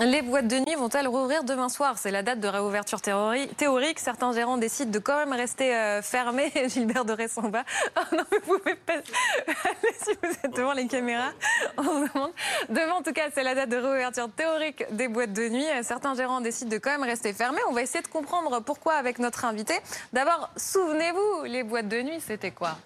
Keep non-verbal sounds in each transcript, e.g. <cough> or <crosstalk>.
Les boîtes de nuit vont-elles rouvrir demain soir? C'est la date de réouverture théorique. Certains gérants décident de quand même rester euh, fermés. <laughs> Gilbert de Ressamba. <laughs> Oh non, vous pouvez pas. <laughs> si vous êtes devant les caméras, on demande. Demain, en tout cas, c'est la date de réouverture théorique des boîtes de nuit. Certains gérants décident de quand même rester fermés. On va essayer de comprendre pourquoi avec notre invité. D'abord, souvenez-vous, les boîtes de nuit, c'était quoi?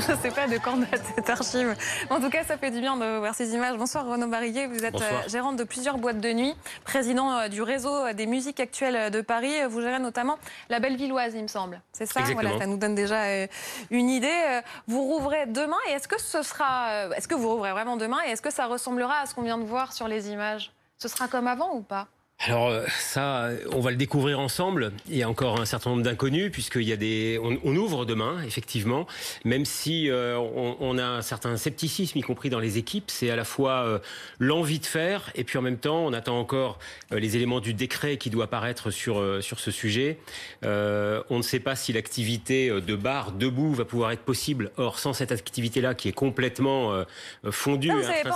<laughs> je ne sais pas de quand date cette archive. En tout cas, ça fait du bien de voir ces images. Bonsoir Renaud Barillet, vous êtes euh, gérante de plusieurs boîtes de nuit, président euh, du réseau des musiques actuelles de Paris. Vous gérez notamment la Bellevilloise, il me semble. C'est ça? Voilà, ça nous donne déjà euh, une idée. Vous rouvrez demain et est-ce que ce sera. Est-ce que vous rouvrez vraiment demain et est-ce que ça ressemblera à ce qu'on vient de voir sur les images? Ce sera comme avant ou pas? Alors euh, ça, on va le découvrir ensemble. Il y a encore un certain nombre d'inconnus puisqu'il y a des, on, ouvre demain effectivement, même si euh, on, a un certain scepticisme, y compris dans les équipes. C'est à la fois euh, l'envie de faire et puis en même temps, on attend encore les éléments du décret qui doit apparaître sur sur ce sujet. on ne sait pas si l'activité de bar debout va pouvoir être possible. Or, sans cette activité-là qui est complètement fondue, ça,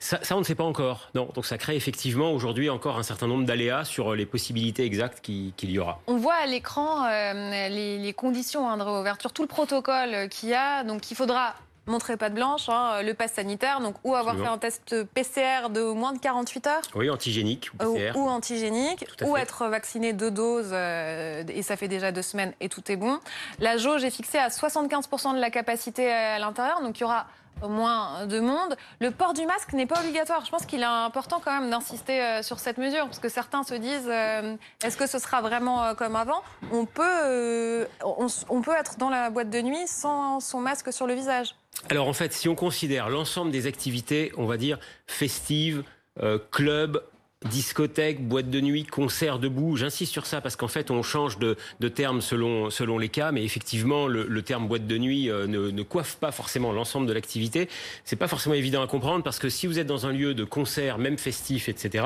ça, ça, on ne sait pas encore. Non, donc ça crée effectivement aujourd'hui encore un certain nombre d'aléas sur les possibilités exactes qu'il y aura. On voit à l'écran euh, les, conditions hein, de réouverture, tout le protocole qu'il y a. Donc il faudra montrer pas de blanche, hein, le pass sanitaire, donc ou avoir fait un test PCR de moins de 48 heures. Oui, antigénique ou PCR. Ou, antigénique, ou être vacciné deux doses, euh, et ça fait déjà deux semaines et tout est bon. La jauge est fixée à 75% de la capacité à l'intérieur, donc il y aura moins de monde. Le port du masque n'est pas obligatoire. Je pense qu'il est important quand même d'insister euh, sur cette mesure, parce que certains se disent euh, est-ce que ce sera vraiment euh, comme avant? On peut, on, peut être dans la boîte de nuit sans son masque sur le visage. Alors en fait, si on considère l'ensemble des activités, on va dire festives, clubs, discothèque, boîte de nuit, concert debout. J'insiste sur ça parce qu'en fait, on change de, de terme selon, selon les cas, mais effectivement, le, le terme boîte de nuit euh, ne, ne, coiffe pas forcément l'ensemble de l'activité. C'est pas forcément évident à comprendre parce que si vous êtes dans un lieu de concert, même festif, etc.,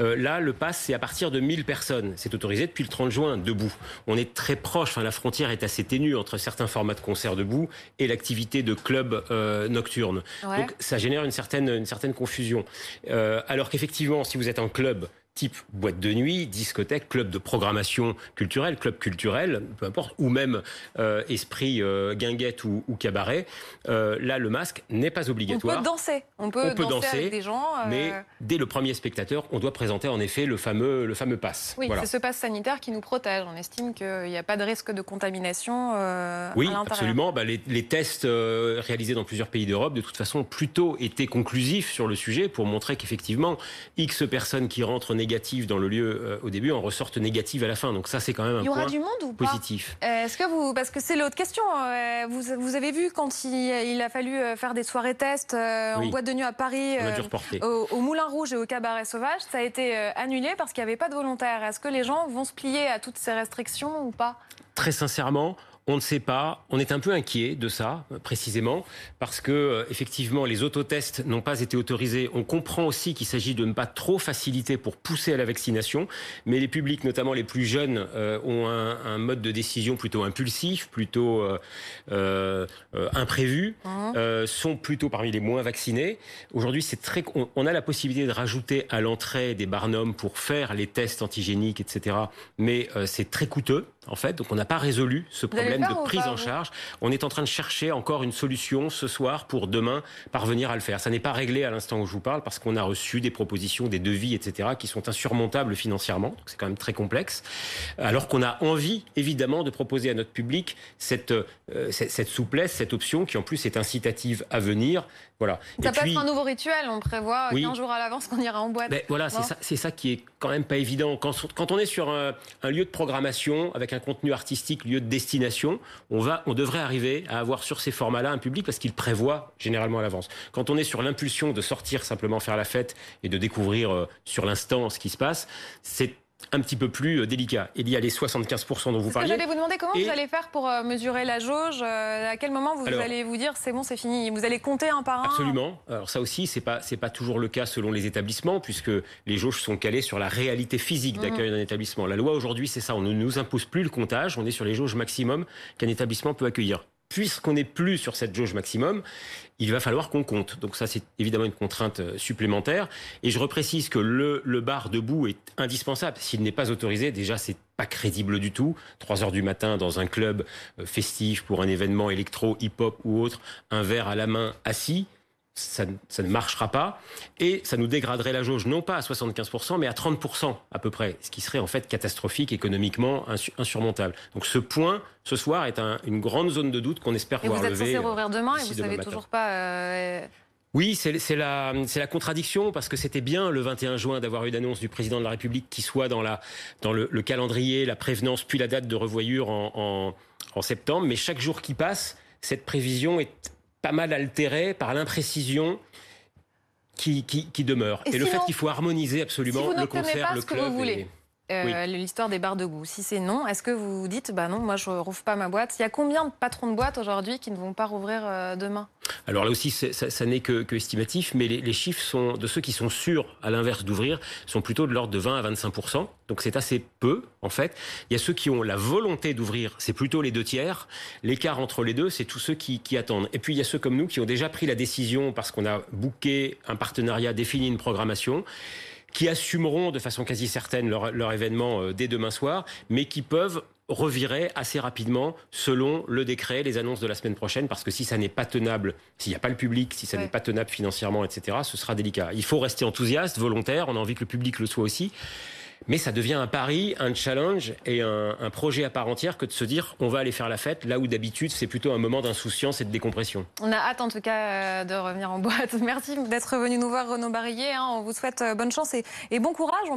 euh, là, le pass, c'est à partir de 1000 personnes. C'est autorisé depuis le 30 juin, debout. On est très proche, enfin, la frontière est assez ténue entre certains formats de concert debout et l'activité de club euh, nocturne. Donc, ça génère une certaine, une certaine confusion. Euh, alors qu'effectivement, si vous êtes en club type boîte de nuit, discothèque, club de programmation culturelle, club culturel, peu importe, ou même euh, esprit euh, guinguette ou, cabaret, euh, là le masque n'est pas obligatoire. On peut danser, on peut, danser, avec des gens. Mais dès le premier spectateur, on doit présenter en effet le fameux, le fameux pass. Oui, c'est ce pass sanitaire qui nous protège. On estime qu'il n'y a pas de risque de contamination. oui, absolument. Bah, les, les, tests réalisés dans plusieurs pays d'Europe, de toute façon, plutôt été conclusifs sur le sujet pour montrer qu'effectivement, X personnes qui rentrent négatives négative dans le lieu euh, au début en ressortent négatives à la fin. Donc ça, c'est quand même un il y aura du monde ou pas positif. Euh, est-ce que vous, parce que c'est l'autre question, euh, vous, vous, avez vu quand il, a fallu faire des soirées tests en boîte de nuit à Paris, au, Moulin Rouge et au Cabaret Sauvage, ça a été annulé parce qu'il n'y avait pas de volontaires. Est-ce que les gens vont se plier à toutes ces restrictions ou pas? Très sincèrement, on ne sait pas. On est un peu inquiet de ça, précisément, parce que euh, effectivement, les autotests n'ont pas été autorisés. On comprend aussi qu'il s'agit de ne pas trop faciliter pour pousser à la vaccination, mais les publics, notamment les plus jeunes, euh, ont un, mode de décision plutôt impulsif, plutôt euh, imprévu, mmh. sont plutôt parmi les moins vaccinés. Aujourd'hui, c'est très. On, a la possibilité de rajouter à l'entrée des barnums pour faire les tests antigéniques, etc. Mais c'est très coûteux en fait. Donc on n'a pas résolu ce problème de prise en charge. On est en train de chercher encore une solution ce soir pour demain parvenir à le faire. Ça n'est pas réglé à l'instant où je vous parle parce qu'on a reçu des propositions, des devis, etc. qui sont insurmontables financièrement. Donc c'est quand même très complexe. Alors qu'on a envie, évidemment, de proposer à notre public cette, euh, cette, souplesse, cette option qui en plus est incitative à venir. Voilà. Ça peut être un nouveau rituel. On prévoit 15 jours à l'avance qu'on ira en boîte. Ben, voilà, c'est ça, ça qui est quand même pas évident. Quand, quand on est sur un, un lieu de programmation avec un contenu artistique, lieu de destination, on va, on devrait arriver à avoir sur ces formats-là un public parce qu'ils prévoient généralement à l'avance. Quand on est sur l'impulsion de sortir simplement faire la fête et de découvrir euh, sur l'instant ce qui se passe, c'est un petit peu plus délicat. Il y a les 75% dont vous parliez. J'allais vous demander comment vous allez faire pour mesurer la jauge. À quel moment vous allez vous dire c'est bon, c'est fini? Vous allez compter un par un? Absolument. Alors ça aussi, c'est pas c'est pas toujours le cas selon les établissements puisque les jauges sont calées sur la réalité physique mhm. d'accueil d'un établissement. La loi aujourd'hui, c'est ça. On ne nous impose plus le comptage. On est sur les jauges maximum qu'un établissement peut accueillir puisqu'on n'est plus sur cette jauge maximum, il va falloir qu'on compte. Donc ça, c'est évidemment une contrainte euh, supplémentaire. Et je reprécise que le, bar debout est indispensable. S'il n'est pas autorisé, déjà, c'est pas crédible du tout. 3 heures du matin dans un club euh, festif pour un événement électro, hip-hop ou autre, un verre à la main assis ça, ne marchera pas et ça nous dégraderait la jauge non pas à 75% mais à 30% à peu près, ce qui serait en fait catastrophique économiquement insurmontable. Donc ce point ce soir est une grande zone de doute qu'on espère et voir lever. Vous êtes censé rouvrir demain et vous savez toujours pas. Euh, oui, c'est la, la, contradiction parce que c'était bien le 21 juin d'avoir une annonce du président de la République qui soit dans, la, dans le, calendrier, la prévenance, puis la date de revoyure en, en septembre. Mais chaque jour qui passe, cette prévision est pas mal altéré par l'imprécision qui, qui, demeure. Et, le fait qu'il faut harmoniser absolument le concert, le club. Que vous voulez. Euh, l'histoire des bars de goût. Si c'est non, est-ce que vous vous dites, bah non, moi je rouvre pas ma boîte Il y a combien de patrons de boîtes aujourd'hui qui ne vont pas rouvrir euh, demain? Alors là aussi, ça, n'est que, estimatif, mais les, chiffres sont de ceux qui sont sûrs, à l'inverse d'ouvrir, sont plutôt de l'ordre de 20 à 25% Donc c'est assez peu, en fait. Il y a ceux qui ont la volonté d'ouvrir, c'est plutôt les deux tiers. L'écart entre les deux, c'est tous ceux qui, qui attendent. Et puis il y a ceux comme nous qui ont déjà pris la décision parce qu'on a booké un partenariat, défini une programmation qui assumeront de façon quasi certaine leur, événement euh, dès demain soir, mais qui peuvent revirer assez rapidement selon le décret, les annonces de la semaine prochaine, parce que si ça n'est pas tenable, s'il n'y a pas le public, si ça n'est pas tenable financièrement, etc., ce sera délicat. Il faut rester enthousiaste, volontaire, on a envie que le public le soit aussi, mais ça devient un pari, un challenge et un, projet à part entière que de se dire on va aller faire la fête, là où d'habitude c'est plutôt un moment d'insouciance et de décompression. On a hâte en tout cas euh, de revenir en boîte. <laughs> Merci d'être venu nous voir Renaud Barillet. Hein. On vous souhaite euh, bonne chance et bon courage.